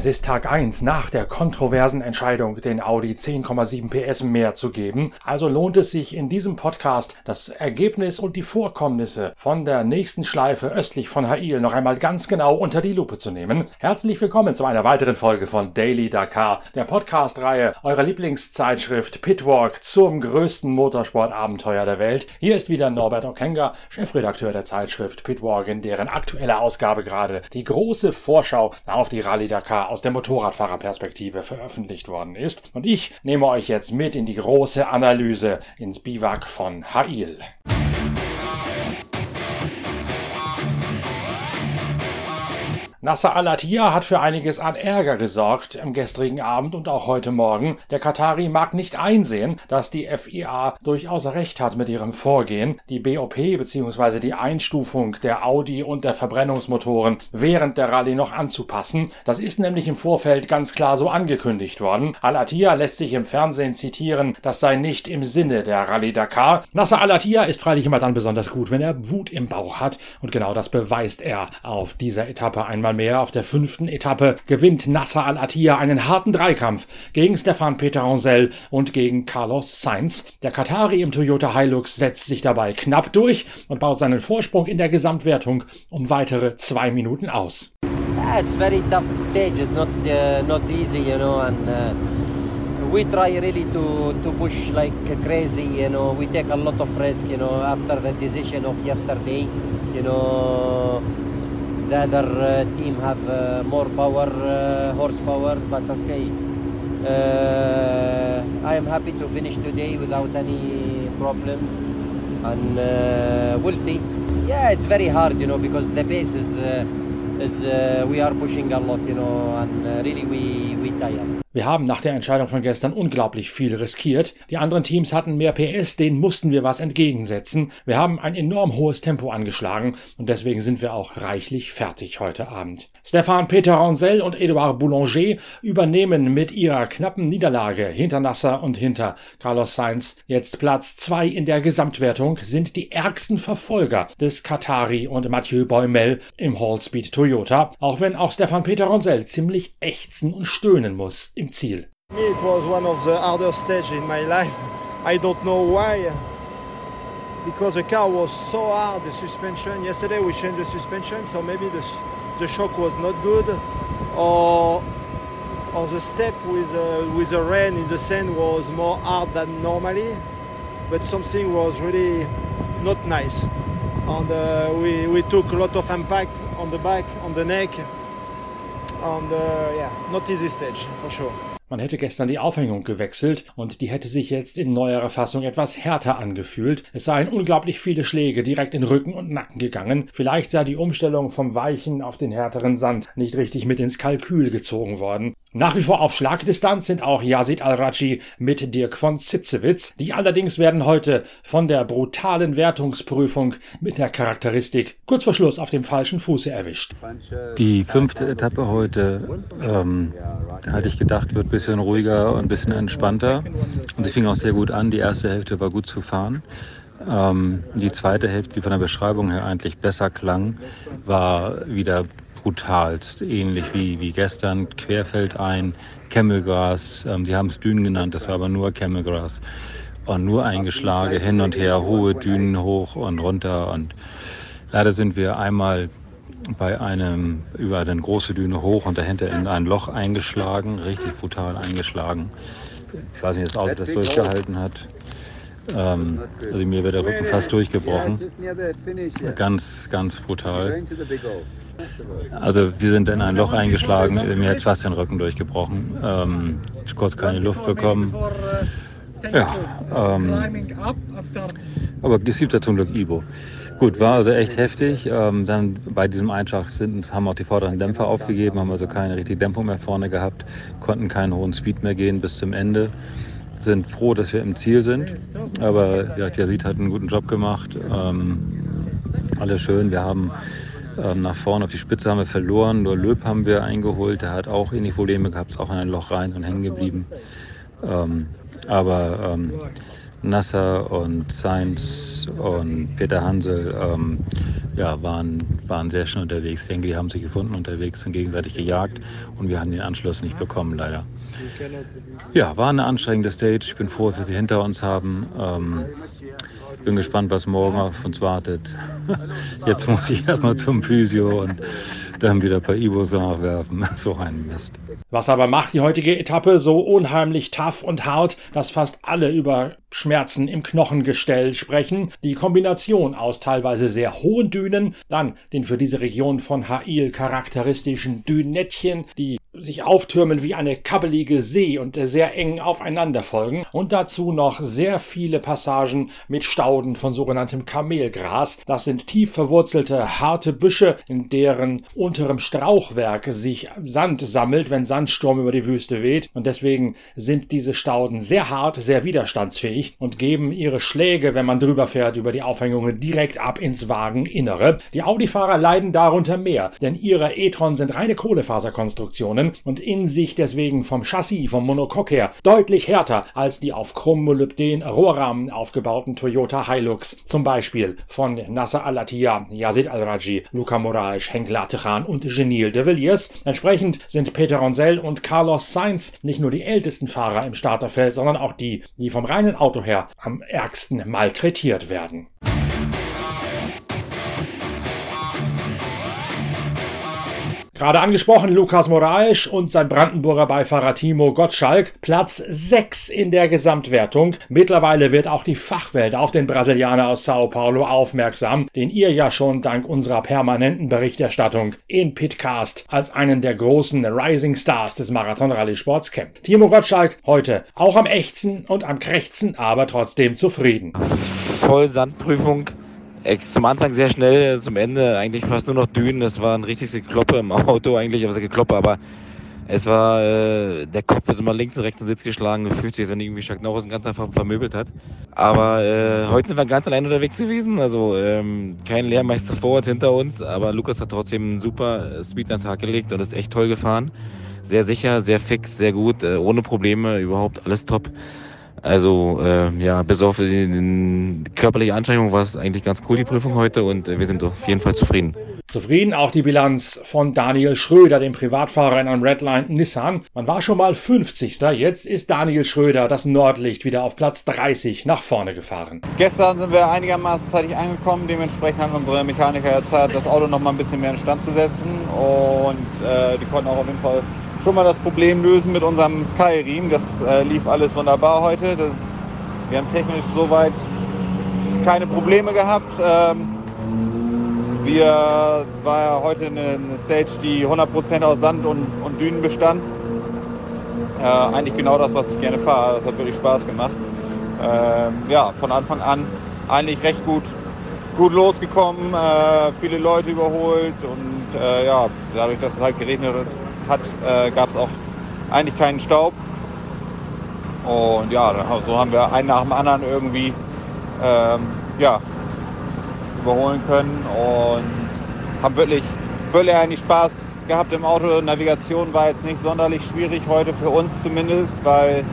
Es ist Tag 1 nach der kontroversen Entscheidung, den Audi 10,7 PS mehr zu geben. Also lohnt es sich in diesem Podcast, das Ergebnis und die Vorkommnisse von der nächsten Schleife östlich von Hail noch einmal ganz genau unter die Lupe zu nehmen. Herzlich willkommen zu einer weiteren Folge von Daily Dakar, der Podcast-Reihe eurer Lieblingszeitschrift Pitwalk zum größten Motorsportabenteuer der Welt. Hier ist wieder Norbert Okenga, Chefredakteur der Zeitschrift Pitwalk, in deren aktuelle Ausgabe gerade die große Vorschau auf die Rallye Dakar aus der Motorradfahrerperspektive veröffentlicht worden ist. Und ich nehme euch jetzt mit in die große Analyse ins Biwak von Hail. Nasser Al-Attiyah hat für einiges an Ärger gesorgt am gestrigen Abend und auch heute Morgen. Der Katari mag nicht einsehen, dass die FIA durchaus recht hat mit ihrem Vorgehen, die BOP bzw. die Einstufung der Audi und der Verbrennungsmotoren während der Rallye noch anzupassen. Das ist nämlich im Vorfeld ganz klar so angekündigt worden. Al-Attiyah lässt sich im Fernsehen zitieren, das sei nicht im Sinne der Rallye Dakar. Nasser Al-Attiyah ist freilich immer dann besonders gut, wenn er Wut im Bauch hat und genau das beweist er auf dieser Etappe einmal einmal mehr auf der fünften Etappe gewinnt Nasser Al-Attiyah einen harten Dreikampf gegen Stefan Peter Ancel und gegen Carlos Sainz. Der Katari im Toyota Hilux setzt sich dabei knapp durch und baut seinen Vorsprung in der Gesamtwertung um weitere zwei Minuten aus. Yeah, it's very tough stage. It's not uh, not easy, you know, and uh, we try really to to push like crazy. You know, we take a lot of risk. You know, after the decision of yesterday, you know. The other uh, team have uh, more power, uh, horsepower, but okay. I am happy to finish today without any problems, and we'll see. Yeah, it's very hard, you know, because the pace is, is we are pushing a lot, you know, and really we we tire. Wir haben nach der Entscheidung von gestern unglaublich viel riskiert. Die anderen Teams hatten mehr PS, denen mussten wir was entgegensetzen. Wir haben ein enorm hohes Tempo angeschlagen und deswegen sind wir auch reichlich fertig heute Abend. Stefan Peter Rancel und Edouard Boulanger übernehmen mit ihrer knappen Niederlage hinter Nasser und hinter Carlos Sainz jetzt Platz zwei in der Gesamtwertung, sind die ärgsten Verfolger des Katari und Mathieu Boimel im Hallspeed Toyota, auch wenn auch Stefan Peter Rancel ziemlich ächzen und stöhnen muss im Ziel. It was one of the hardest stages in my life. I don't know why. Because the car was so hard, the suspension. Yesterday we changed the suspension, so maybe the, the shock was not good. Or, or the step with, uh, with the rain in the sand was more hard than normally. But something was really not nice. And uh, we, we took a lot of impact on the back, on the neck. And uh, yeah, not easy stage for sure. Man hätte gestern die Aufhängung gewechselt und die hätte sich jetzt in neuerer Fassung etwas härter angefühlt. Es seien unglaublich viele Schläge direkt in Rücken und Nacken gegangen. Vielleicht sei die Umstellung vom weichen auf den härteren Sand nicht richtig mit ins Kalkül gezogen worden. Nach wie vor auf Schlagdistanz sind auch Yazid Al-Raji mit Dirk von Zitzewitz. Die allerdings werden heute von der brutalen Wertungsprüfung mit der Charakteristik kurz vor Schluss auf dem falschen Fuße erwischt. Die fünfte Etappe heute, ähm, hatte ich gedacht, wird bis bisschen ruhiger und ein bisschen entspannter. Und sie fing auch sehr gut an. Die erste Hälfte war gut zu fahren. Ähm, die zweite Hälfte, die von der Beschreibung her eigentlich besser klang, war wieder brutalst, ähnlich wie, wie gestern, querfeldein, Camelgrass, ähm, sie haben es Dünen genannt, das war aber nur Camelgrass und nur eingeschlagen, hin und her, hohe Dünen hoch und runter und leider sind wir einmal bei einem über eine große Düne hoch und dahinter in ein Loch eingeschlagen, richtig brutal eingeschlagen. Ich weiß nicht, das Auto das durchgehalten hat. Ähm, also mir wird der Rücken fast durchgebrochen. Ganz, ganz brutal. Also wir sind in ein Loch eingeschlagen, mir hat fast den Rücken durchgebrochen. Ähm, ich kurz keine Luft bekommen. Ja, ähm, aber es gibt ja zum Glück Ibo. Gut, war also echt heftig. Ähm, dann bei diesem Einschlag sind, haben auch die vorderen Dämpfer aufgegeben, haben also keine richtige Dämpfung mehr vorne gehabt, konnten keinen hohen Speed mehr gehen bis zum Ende. Sind froh, dass wir im Ziel sind. Aber ja, Yazid hat einen guten Job gemacht. Ähm, alles schön. Wir haben ähm, nach vorne auf die Spitze haben wir verloren. Nur Löb haben wir eingeholt. Der hat auch ähnliche Probleme gehabt, ist auch in ein Loch rein und hängen geblieben. Ähm, aber ähm, Nasser und Sainz und Peter Hansel ähm, ja, waren, waren sehr schnell unterwegs. Ich denke, die haben sich gefunden unterwegs und gegenseitig gejagt und wir haben den Anschluss nicht bekommen, leider. Ja, war eine anstrengende Stage. Ich bin froh, dass wir sie hinter uns haben. Ähm, bin gespannt, was morgen auf uns wartet. Jetzt muss ich erstmal zum Physio und dann wieder ein paar Ibos nachwerfen. So ein Mist. Was aber macht die heutige Etappe so unheimlich tough und hart, dass fast alle über Schmerzen im Knochengestell sprechen? Die Kombination aus teilweise sehr hohen Dünen, dann den für diese Region von Hail charakteristischen Dünettchen, die sich auftürmen wie eine kabbelige See und sehr eng aufeinander folgen und dazu noch sehr viele Passagen mit Stauden von sogenanntem Kamelgras. Das sind tief verwurzelte, harte Büsche, in deren unterem Strauchwerk sich Sand sammelt, wenn Sandsturm über die Wüste weht und deswegen sind diese Stauden sehr hart, sehr widerstandsfähig und geben ihre Schläge, wenn man drüber fährt, über die Aufhängungen direkt ab ins Wageninnere. Die Audi-Fahrer leiden darunter mehr, denn ihre e-tron sind reine Kohlefaserkonstruktionen Konstruktionen und in sich deswegen vom Chassis, vom Monocoque her, deutlich härter als die auf Chrommolybden Rohrrahmen aufgebauten Toyota Hilux. Zum Beispiel von Nasser Al-Attiyah, Yazid Al-Raji, Luca Moraes, Henk Latechan und Genil de Villiers. Entsprechend sind Peter Ronsell und Carlos Sainz nicht nur die ältesten Fahrer im Starterfeld, sondern auch die, die vom reinen Auto her am ärgsten malträtiert werden. Gerade angesprochen Lukas Moraes und sein Brandenburger Beifahrer Timo Gottschalk. Platz 6 in der Gesamtwertung. Mittlerweile wird auch die Fachwelt auf den Brasilianer aus Sao Paulo aufmerksam, den ihr ja schon dank unserer permanenten Berichterstattung in Pitcast als einen der großen Rising Stars des Marathon-Rallye-Sports kennt. Timo Gottschalk heute auch am ächzen und am krächzen, aber trotzdem zufrieden. Voll Sandprüfung zum Anfang sehr schnell, zum Ende eigentlich fast nur noch Dünen. Das war ein richtiges Gekloppe im Auto eigentlich, was Gekloppe, aber es war, äh, der Kopf ist immer links und rechts in den Sitz geschlagen, gefühlt sich, als wenn irgendwie Chuck Norris ganz einfach vermöbelt hat. Aber äh, heute sind wir ganz allein unterwegs gewesen, also ähm, kein Lehrmeister vor uns, hinter uns, aber Lukas hat trotzdem einen super Speed an den Tag gelegt und ist echt toll gefahren. Sehr sicher, sehr fix, sehr gut, äh, ohne Probleme, überhaupt alles top. Also äh, ja, bis auf die, die körperliche Anstrengung war es eigentlich ganz cool, die Prüfung heute, und äh, wir sind auf jeden Fall zufrieden. Zufrieden auch die Bilanz von Daniel Schröder, dem Privatfahrer in einem Redline Nissan. Man war schon mal 50. Jetzt ist Daniel Schröder das Nordlicht wieder auf Platz 30 nach vorne gefahren. Gestern sind wir einigermaßen zeitig angekommen. Dementsprechend haben unsere Mechaniker jetzt Zeit, das Auto noch mal ein bisschen mehr in Stand zu setzen. Und äh, die konnten auch auf jeden Fall schon mal das Problem lösen mit unserem Keilriemen. Das äh, lief alles wunderbar heute. Das, wir haben technisch soweit keine Probleme gehabt. Ähm, wir war ja heute eine, eine Stage, die 100% aus Sand und, und Dünen bestand. Äh, eigentlich genau das, was ich gerne fahre. Das hat wirklich Spaß gemacht. Ähm, ja, von Anfang an eigentlich recht gut, gut losgekommen, äh, viele Leute überholt und äh, ja, dadurch, dass es halt geregnet hat, äh, gab es auch eigentlich keinen Staub. Und ja, so haben wir einen nach dem anderen irgendwie ähm, ja, überholen können und haben wirklich, wirklich eigentlich Spaß gehabt im Auto. Navigation war jetzt nicht sonderlich schwierig heute für uns zumindest, weil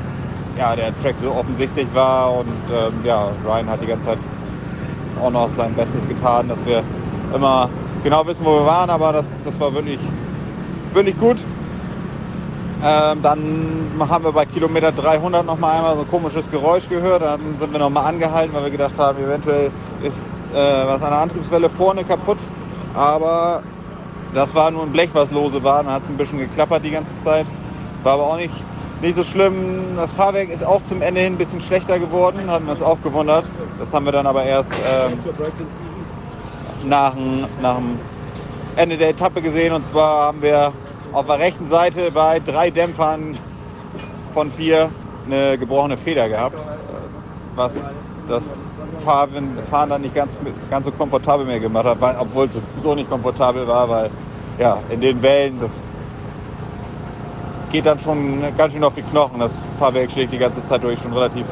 ja, der Track so offensichtlich war und ähm, ja, Ryan hat die ganze Zeit auch noch sein Bestes getan, dass wir immer genau wissen, wo wir waren, aber das, das war wirklich wirklich gut. Ähm, dann haben wir bei Kilometer 300 noch mal einmal so ein komisches Geräusch gehört. Dann sind wir noch mal angehalten, weil wir gedacht haben, eventuell ist äh, was an der Antriebswelle vorne kaputt. Aber das war nur ein Blech, was lose war. Dann hat es ein bisschen geklappert die ganze Zeit. War aber auch nicht, nicht so schlimm. Das Fahrwerk ist auch zum Ende hin ein bisschen schlechter geworden. Hatten wir uns auch gewundert. Das haben wir dann aber erst ähm, nach dem Ende der Etappe gesehen. Und zwar haben wir auf der rechten Seite bei drei Dämpfern von vier eine gebrochene Feder gehabt, was das Fahren, Fahren dann nicht ganz, ganz so komfortabel mehr gemacht hat, obwohl es so nicht komfortabel war, weil ja, in den Wellen, das geht dann schon ganz schön auf die Knochen. Das Fahrwerk schlägt die ganze Zeit durch, schon relativ,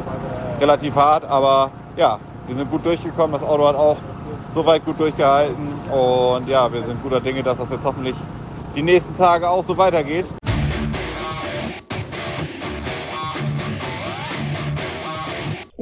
relativ hart, aber ja, wir sind gut durchgekommen. Das Auto hat auch soweit gut durchgehalten und ja, wir sind guter Dinge, dass das jetzt hoffentlich die nächsten Tage auch so weitergeht.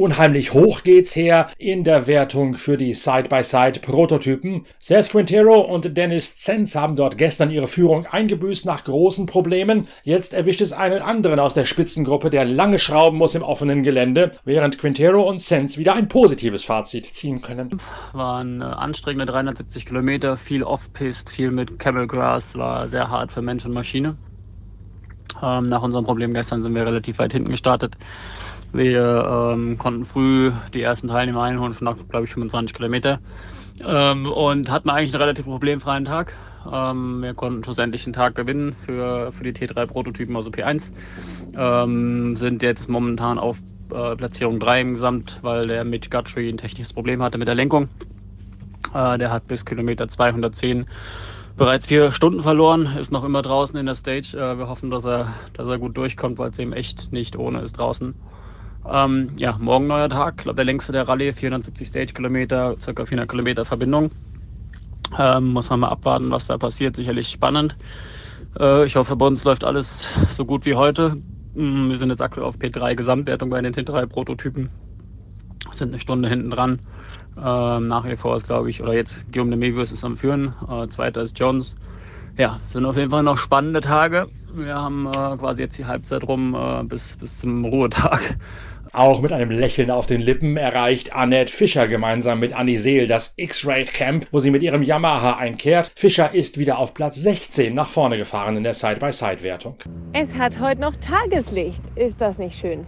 Unheimlich hoch geht's her in der Wertung für die Side-by-Side-Prototypen. Seth Quintero und Dennis Zenz haben dort gestern ihre Führung eingebüßt nach großen Problemen. Jetzt erwischt es einen anderen aus der Spitzengruppe, der lange schrauben muss im offenen Gelände, während Quintero und Zenz wieder ein positives Fazit ziehen können. Waren äh, anstrengende 370 Kilometer, viel Off-Pist, viel mit Camel Grass, war sehr hart für Mensch und Maschine. Ähm, nach unserem Problem gestern sind wir relativ weit hinten gestartet. Wir ähm, konnten früh die ersten Teilnehmer einholen, schon nach, glaube ich, 25 Kilometer. Ähm, und hatten eigentlich einen relativ problemfreien Tag. Ähm, wir konnten schlussendlich einen Tag gewinnen für, für die T3-Prototypen, also P1. Ähm, sind jetzt momentan auf äh, Platzierung 3 im Gesamt, weil der Mitch Guthrie ein technisches Problem hatte mit der Lenkung. Äh, der hat bis Kilometer 210 bereits vier Stunden verloren, ist noch immer draußen in der Stage. Äh, wir hoffen, dass er, dass er gut durchkommt, weil es eben echt nicht ohne ist draußen. Ähm, ja, morgen neuer Tag, glaube der längste der Rallye, 470 Stage-Kilometer, circa 400 Kilometer Verbindung. Ähm, muss man mal abwarten, was da passiert, sicherlich spannend. Äh, ich hoffe, bei uns läuft alles so gut wie heute. Mm, wir sind jetzt aktuell auf P3 Gesamtwertung bei den T3-Prototypen. Sind eine Stunde hinten dran. Ähm, nach wie vor ist, glaube ich, oder jetzt Guillaume de Mevius ist am Führen. Äh, zweiter ist Jones. Ja, sind auf jeden Fall noch spannende Tage. Wir haben äh, quasi jetzt die Halbzeit rum äh, bis, bis zum Ruhetag. Auch mit einem Lächeln auf den Lippen erreicht Annette Fischer gemeinsam mit Annie Seel das X-Raid Camp, wo sie mit ihrem Yamaha einkehrt. Fischer ist wieder auf Platz 16 nach vorne gefahren in der Side-by-Side-Wertung. Es hat heute noch Tageslicht. Ist das nicht schön?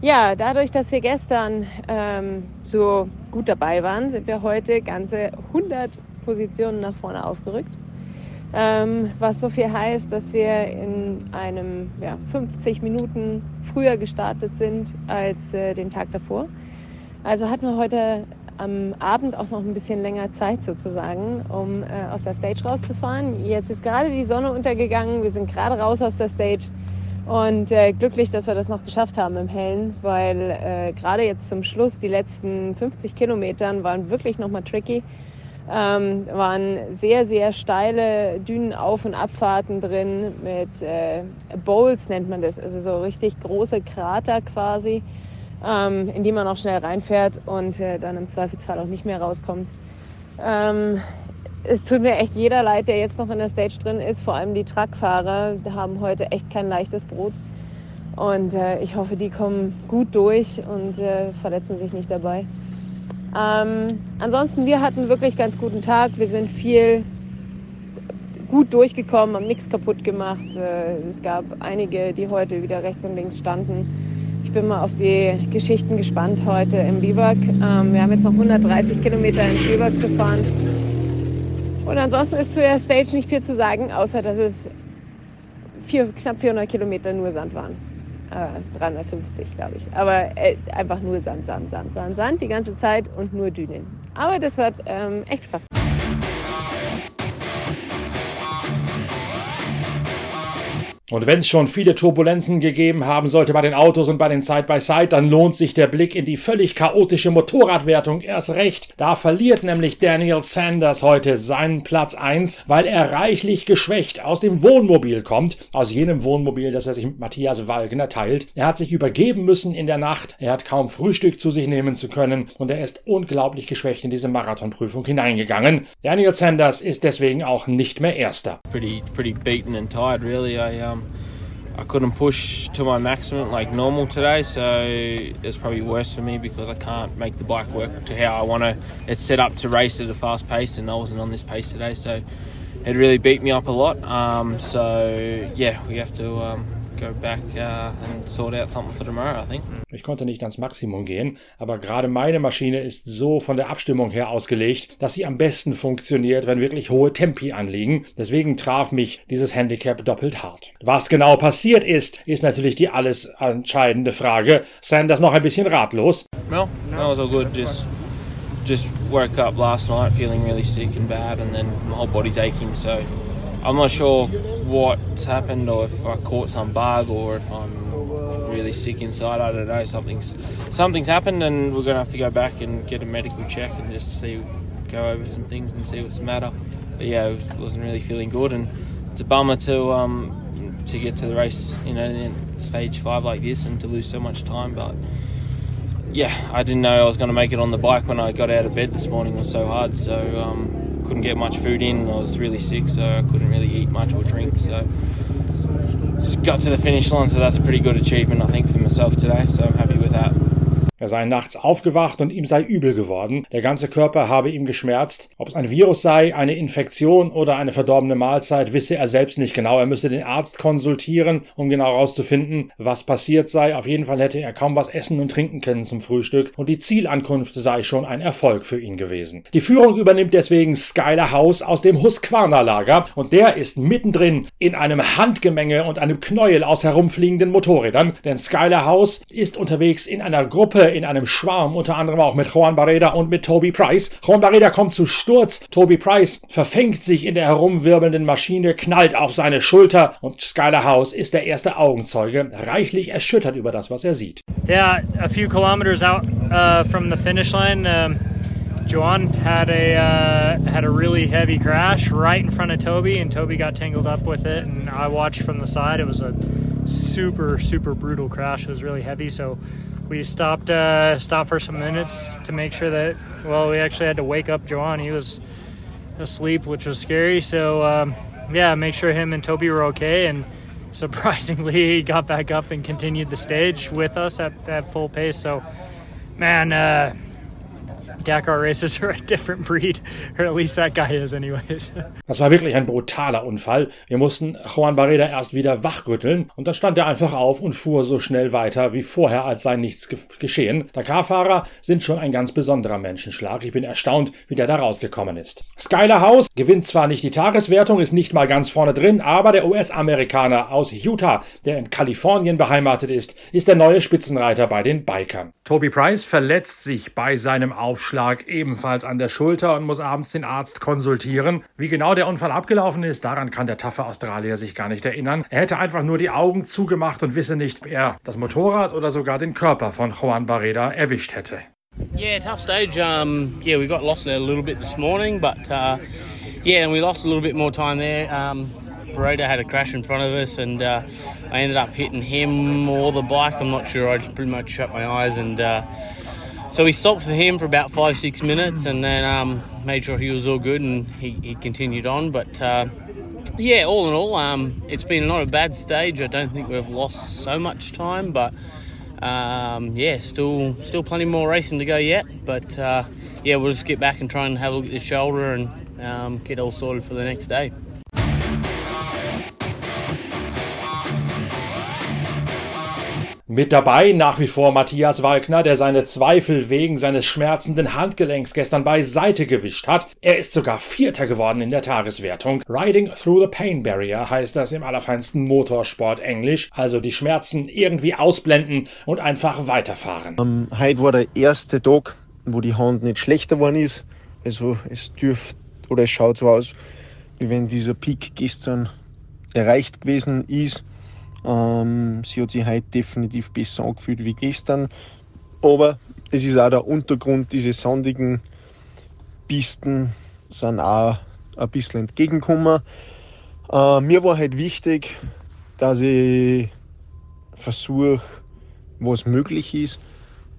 Ja, dadurch, dass wir gestern ähm, so gut dabei waren, sind wir heute ganze 100 Positionen nach vorne aufgerückt. Ähm, was so viel heißt, dass wir in einem ja, 50 Minuten früher gestartet sind als äh, den Tag davor. Also hatten wir heute am Abend auch noch ein bisschen länger Zeit sozusagen, um äh, aus der Stage rauszufahren. Jetzt ist gerade die Sonne untergegangen, wir sind gerade raus aus der Stage und äh, glücklich, dass wir das noch geschafft haben im Hellen, weil äh, gerade jetzt zum Schluss die letzten 50 Kilometern waren wirklich nochmal tricky. Ähm, waren sehr, sehr steile Dünenauf- und Abfahrten drin mit äh, Bowls nennt man das, also so richtig große Krater quasi, ähm, in die man auch schnell reinfährt und äh, dann im Zweifelsfall auch nicht mehr rauskommt. Ähm, es tut mir echt jeder leid, der jetzt noch in der Stage drin ist, vor allem die Truckfahrer, haben heute echt kein leichtes Brot. Und äh, ich hoffe, die kommen gut durch und äh, verletzen sich nicht dabei. Ähm, ansonsten, wir hatten wirklich ganz guten Tag. Wir sind viel gut durchgekommen, haben nichts kaputt gemacht. Äh, es gab einige, die heute wieder rechts und links standen. Ich bin mal auf die Geschichten gespannt heute im Biwak. Ähm, wir haben jetzt noch 130 Kilometer ins Biwak zu fahren. Und ansonsten ist zu der Stage nicht viel zu sagen, außer dass es vier, knapp 400 Kilometer nur Sand waren. 350, äh, glaube ich. Aber äh, einfach nur Sand, Sand, Sand, Sand, Sand die ganze Zeit und nur Dünen. Aber das hat ähm, echt Spaß gemacht. Und wenn es schon viele Turbulenzen gegeben haben sollte bei den Autos und bei den Side-by-Side, dann lohnt sich der Blick in die völlig chaotische Motorradwertung erst recht. Da verliert nämlich Daniel Sanders heute seinen Platz 1, weil er reichlich geschwächt aus dem Wohnmobil kommt, aus jenem Wohnmobil, das er sich mit Matthias Wagner teilt. Er hat sich übergeben müssen in der Nacht, er hat kaum Frühstück zu sich nehmen zu können und er ist unglaublich geschwächt in diese Marathonprüfung hineingegangen. Daniel Sanders ist deswegen auch nicht mehr Erster. Pretty, pretty beaten and tired, really. I, um I couldn't push to my maximum like normal today, so it's probably worse for me because I can't make the bike work to how I want to. It's set up to race at a fast pace, and I wasn't on this pace today, so it really beat me up a lot. Um, so yeah, we have to um, go back uh, and sort out something for tomorrow, I think. Ich konnte nicht ans Maximum gehen, aber gerade meine Maschine ist so von der Abstimmung her ausgelegt, dass sie am besten funktioniert, wenn wirklich hohe Tempi anliegen. Deswegen traf mich dieses Handicap doppelt hart. Was genau passiert ist, ist natürlich die alles entscheidende Frage. Sanders noch ein bisschen ratlos. No, that was all good. Just, just woke up last night feeling really sick and bad, and then my whole body's aching. So I'm not sure what's happened or if I caught some bug or if I'm really sick inside. I don't know. Something's something's happened, and we're gonna have to go back and get a medical check and just see, go over some things and see what's the matter. But yeah, I wasn't really feeling good, and it's a bummer to um, to get to the race, you know, in stage five like this, and to lose so much time. But yeah, I didn't know I was going to make it on the bike when I got out of bed this morning. It was so hard, so um, couldn't get much food in. I was really sick, so I couldn't really eat much or drink. So got to the finish line, so that's a pretty good achievement, I think, for myself today. So I'm happy with that. Er sei nachts aufgewacht und ihm sei übel geworden. Der ganze Körper habe ihm geschmerzt. Ob es ein Virus sei, eine Infektion oder eine verdorbene Mahlzeit, wisse er selbst nicht genau. Er müsse den Arzt konsultieren, um genau herauszufinden, was passiert sei. Auf jeden Fall hätte er kaum was essen und trinken können zum Frühstück und die Zielankunft sei schon ein Erfolg für ihn gewesen. Die Führung übernimmt deswegen Skyler House aus dem Husqvarna Lager und der ist mittendrin in einem Handgemenge und einem Knäuel aus herumfliegenden Motorrädern, denn Skyler House ist unterwegs in einer Gruppe in einem Schwarm, unter anderem auch mit Juan Barreda und mit Toby Price. Juan Barreda kommt zu Sturz, Toby Price verfängt sich in der herumwirbelnden Maschine, knallt auf seine Schulter und Skyler House ist der erste Augenzeuge, reichlich erschüttert über das, was er sieht. Yeah, a few kilometers out uh, from the finish line. Um Joan had a uh, had a really heavy crash right in front of Toby, and Toby got tangled up with it. And I watched from the side. It was a super super brutal crash. It was really heavy, so we stopped uh, stopped for some minutes to make sure that well we actually had to wake up Joan. He was asleep, which was scary. So um, yeah, make sure him and Toby were okay. And surprisingly, he got back up and continued the stage with us at, at full pace. So man. Uh, Dakar Racers are a different breed, or at least that guy is anyways. Das war wirklich ein brutaler Unfall. Wir mussten Juan Barreda erst wieder wachrütteln und dann stand er einfach auf und fuhr so schnell weiter wie vorher, als sei nichts ge geschehen. Dakar-Fahrer sind schon ein ganz besonderer Menschenschlag. Ich bin erstaunt, wie der da rausgekommen ist. Skyler House gewinnt zwar nicht die Tageswertung, ist nicht mal ganz vorne drin, aber der US-Amerikaner aus Utah, der in Kalifornien beheimatet ist, ist der neue Spitzenreiter bei den Bikern. Toby Price verletzt sich bei seinem Aufschlag ebenfalls an der Schulter und muss abends den Arzt konsultieren. Wie genau der Unfall abgelaufen ist, daran kann der taffe Australier sich gar nicht erinnern. Er hätte einfach nur die Augen zugemacht und wisse nicht, ob er das Motorrad oder sogar den Körper von Juan Barreda erwischt hätte. Yeah, tough stage. Um, yeah, we got lost there a little bit this morning, but uh, yeah, and we lost a little bit more time there. Um, Barreda had a crash in front of us, and uh, I ended up hitting him or the bike. I'm not sure. I pretty much shut my eyes, and uh, so we stopped for him for about five, six minutes, and then um, made sure he was all good, and he, he continued on. But uh, yeah, all in all, um, it's been not a bad stage. I don't think we've lost so much time, but um, yeah, still still plenty more racing to go yet. But uh, yeah, we'll just get back and try and have a look at the shoulder and um, get all sorted for the next day. Mit dabei nach wie vor Matthias Walkner, der seine Zweifel wegen seines schmerzenden Handgelenks gestern beiseite gewischt hat. Er ist sogar Vierter geworden in der Tageswertung. Riding through the pain barrier heißt das im allerfeinsten Motorsport Englisch. Also die Schmerzen irgendwie ausblenden und einfach weiterfahren. Um, heute war der erste Tag, wo die Hand nicht schlechter geworden ist. Also es dürfte oder es schaut so aus, wie wenn dieser Peak gestern erreicht gewesen ist. Ähm, sie hat sich heute definitiv besser angefühlt wie gestern. Aber das ist auch der Untergrund, diese sandigen Pisten sind auch ein bisschen entgegengekommen. Äh, mir war halt wichtig, dass ich versuche, was möglich ist.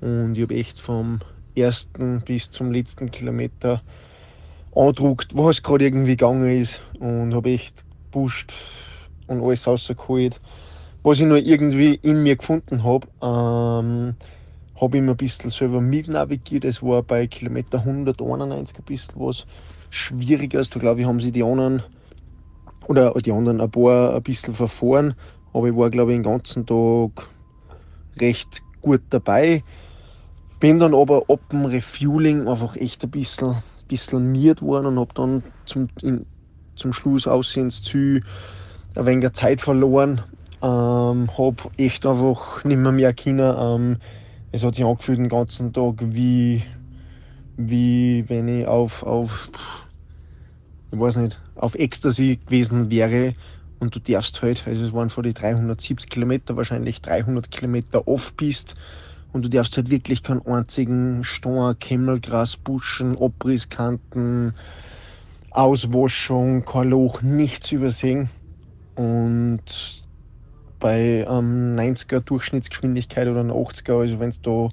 Und ich habe echt vom ersten bis zum letzten Kilometer andruckt, was gerade irgendwie gegangen ist. Und habe echt gepusht und alles rausgeholt was ich noch irgendwie in mir gefunden habe, ähm, habe ich mir ein bisschen selber mitnavigiert. Es war bei Kilometer 191 ein bisschen was schwieriger. Also, glaube ich, haben sie die anderen oder die anderen ein paar ein bisschen verfahren. Aber ich war, glaube ich, den ganzen Tag recht gut dabei. Bin dann aber ab dem Refueling einfach echt ein bisschen, bisschen miert worden und habe dann zum, in, zum Schluss aussehends zu ein wenig Zeit verloren ähm, habe echt einfach nicht mehr mehr können. Ähm, es hat sich angefühlt den ganzen Tag wie, wie wenn ich auf, auf, ich weiß nicht, auf Ecstasy gewesen wäre. Und du darfst halt, also es waren vor die 370 Kilometer, wahrscheinlich 300 Kilometer off-pist. Und du darfst halt wirklich keinen einzigen Stein, Kemmelgras, Buschen, Abrisskanten, Auswaschung, kein Loch, nichts übersehen. Und bei ähm, 90er Durchschnittsgeschwindigkeit oder einer 80er, also wenn du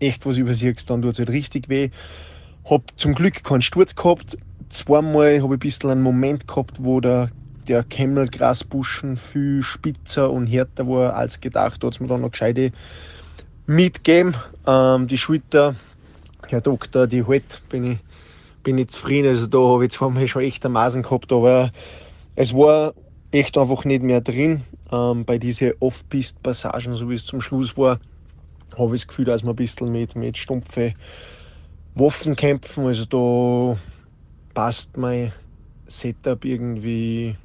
da echt was übersiehst, dann tut es halt richtig weh. Hab zum Glück keinen Sturz gehabt. Zweimal habe ich ein bisschen einen Moment gehabt, wo der, der Kemmelgrasbuschen viel spitzer und härter war als gedacht. Da hat es mir dann noch gescheite mitgegeben. Ähm, die Schulter, Herr Doktor, die halt, bin ich, bin ich zufrieden. Also da habe ich zwar schon echt Masen gehabt, aber es war echt einfach nicht mehr drin. Ähm, bei diesen Off-Pist-Passagen, so wie es zum Schluss war, habe ich das Gefühl, dass wir ein bisschen mit, mit stumpfe Waffen kämpfen. Also da passt mein Setup irgendwie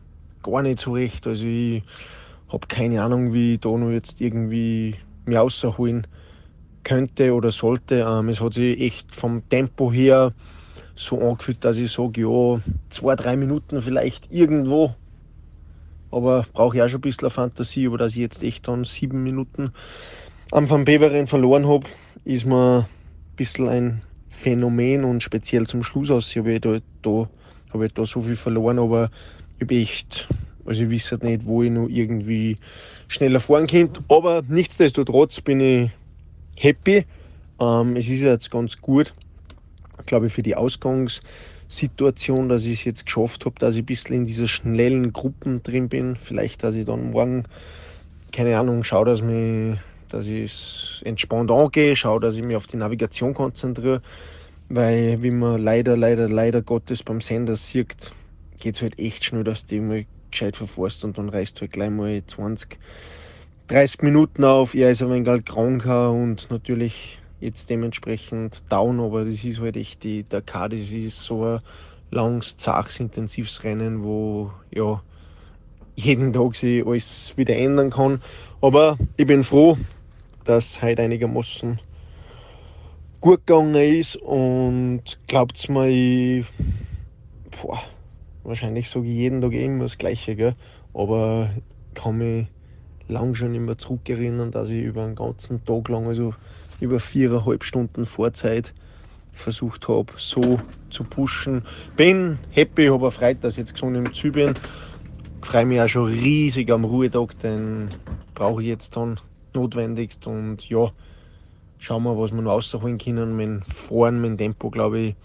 gar nicht so recht. Also ich habe keine Ahnung, wie ich da noch jetzt irgendwie mir rausholen könnte oder sollte. Ähm, es hat sich echt vom Tempo her so angefühlt, dass ich sage, ja, zwei, drei Minuten vielleicht irgendwo. Aber brauche auch schon ein bisschen Fantasie, aber dass ich jetzt echt dann sieben Minuten am Van Beveren verloren habe, ist mir ein bisschen ein Phänomen und speziell zum Schluss aus habe ich da, da, habe ich da so viel verloren, aber ich habe echt, also ich weiß halt nicht, wo ich noch irgendwie schneller fahren könnte, aber nichtsdestotrotz bin ich happy. Ähm, es ist jetzt ganz gut, glaube ich, für die Ausgangssituation, dass ich es jetzt geschafft habe, dass ich ein bisschen in dieser schnellen Gruppen drin bin. Vielleicht, dass ich dann morgen, keine Ahnung, schaue, dass mich dass ich es entspannt angehe, schaue, dass ich mich auf die Navigation konzentriere, weil wie man leider, leider, leider Gottes beim Sender sieht, geht es halt echt schnell, dass du mal gescheit verfährst und dann reißt du halt gleich mal 20, 30 Minuten auf. Er ist ein wenig kranker und natürlich jetzt dementsprechend down, aber das ist halt echt die Dakar, das ist so ein langes, zaches, intensives Rennen, wo ja jeden Tag sich alles wieder ändern kann. Aber ich bin froh, dass heute einigermaßen gut gegangen ist und glaubt mir, ich, boah, wahrscheinlich sage ich jeden Tag immer das Gleiche, gell? aber kann mich lang schon immer zurückerinnern, dass ich über einen ganzen Tag lang, also über viereinhalb Stunden Vorzeit, versucht habe, so zu pushen. Bin happy, habe auch Freude, dass ich jetzt gesund im Ziel bin. Freue mich auch schon riesig am Ruhetag, den brauche ich jetzt dann notwendigst. Und ja, schauen wir, was wir noch rausholen können. Dem Fahren, dem Tempo, glaube ich,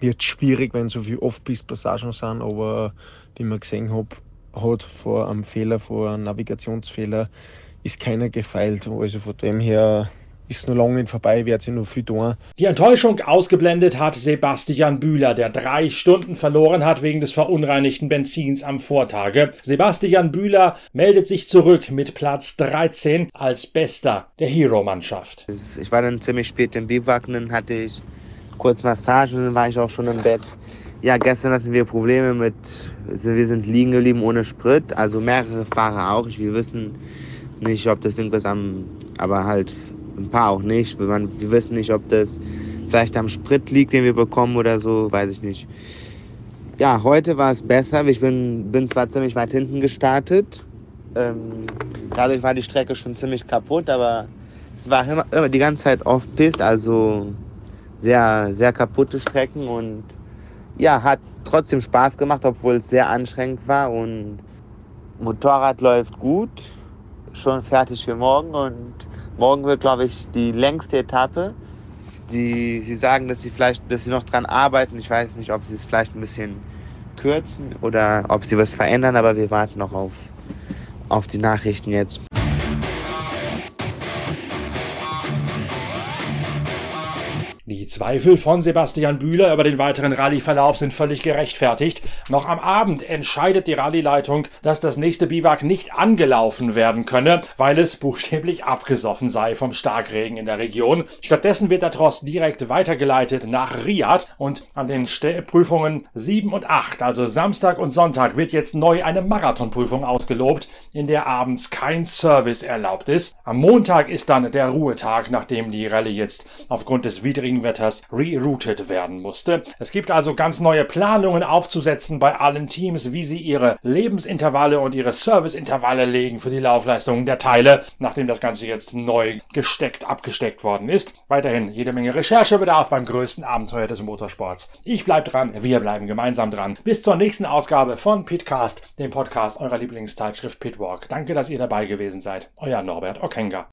wird schwierig, wenn so viele Off-Pist-Passagen sind. Aber wie man gesehen habe, hat vor einem Fehler, vor einem Navigationsfehler, ist keiner gefeilt. Also von dem her ist noch lange nicht vorbei, wird sich noch viel tun. Die Enttäuschung ausgeblendet hat Sebastian Bühler, der drei Stunden verloren hat wegen des verunreinigten Benzins am Vortage. Sebastian Bühler meldet sich zurück mit Platz 13 als Bester der Hero-Mannschaft. Ich war dann ziemlich spät im Biwak, dann hatte ich kurz Massage und dann war ich auch schon im Bett. Ja, gestern hatten wir Probleme mit, also wir sind liegen geblieben ohne Sprit, also mehrere Fahrer auch. Wir wissen nicht, ob das irgendwas am, aber halt ein paar auch nicht. Wir, wir wissen nicht, ob das vielleicht am Sprit liegt, den wir bekommen oder so, weiß ich nicht. Ja, heute war es besser. Ich bin, bin zwar ziemlich weit hinten gestartet. Ähm, dadurch war die Strecke schon ziemlich kaputt, aber es war immer, immer die ganze Zeit off-pist, also sehr, sehr kaputte Strecken und ja, hat trotzdem Spaß gemacht, obwohl es sehr anstrengend war und Motorrad läuft gut, schon fertig für morgen und Morgen wird, glaube ich, die längste Etappe. Die, sie sagen, dass sie vielleicht, dass sie noch dran arbeiten. Ich weiß nicht, ob sie es vielleicht ein bisschen kürzen oder ob sie was verändern, aber wir warten noch auf, auf die Nachrichten jetzt. Die Zweifel von Sebastian Bühler über den weiteren Rallyeverlauf sind völlig gerechtfertigt. Noch am Abend entscheidet die Rallyeleitung, dass das nächste Biwak nicht angelaufen werden könne, weil es buchstäblich abgesoffen sei vom Starkregen in der Region. Stattdessen wird der Tross direkt weitergeleitet nach Riyadh und an den Prüfungen 7 und 8, also Samstag und Sonntag, wird jetzt neu eine Marathonprüfung ausgelobt, in der abends kein Service erlaubt ist. Am Montag ist dann der Ruhetag, nachdem die Rallye jetzt aufgrund des widrigen Regenwetters rerouted werden musste. Es gibt also ganz neue Planungen aufzusetzen bei allen Teams, wie sie ihre Lebensintervalle und ihre Serviceintervalle legen für die Laufleistungen der Teile, nachdem das Ganze jetzt neu gesteckt, abgesteckt worden ist. Weiterhin jede Menge Recherchebedarf beim größten Abenteuer des Motorsports. Ich bleib dran, wir bleiben gemeinsam dran. Bis zur nächsten Ausgabe von Pitcast, dem Podcast eurer Lieblingszeitschrift Pitwalk. Danke, dass ihr dabei gewesen seid. Euer Norbert Okenga.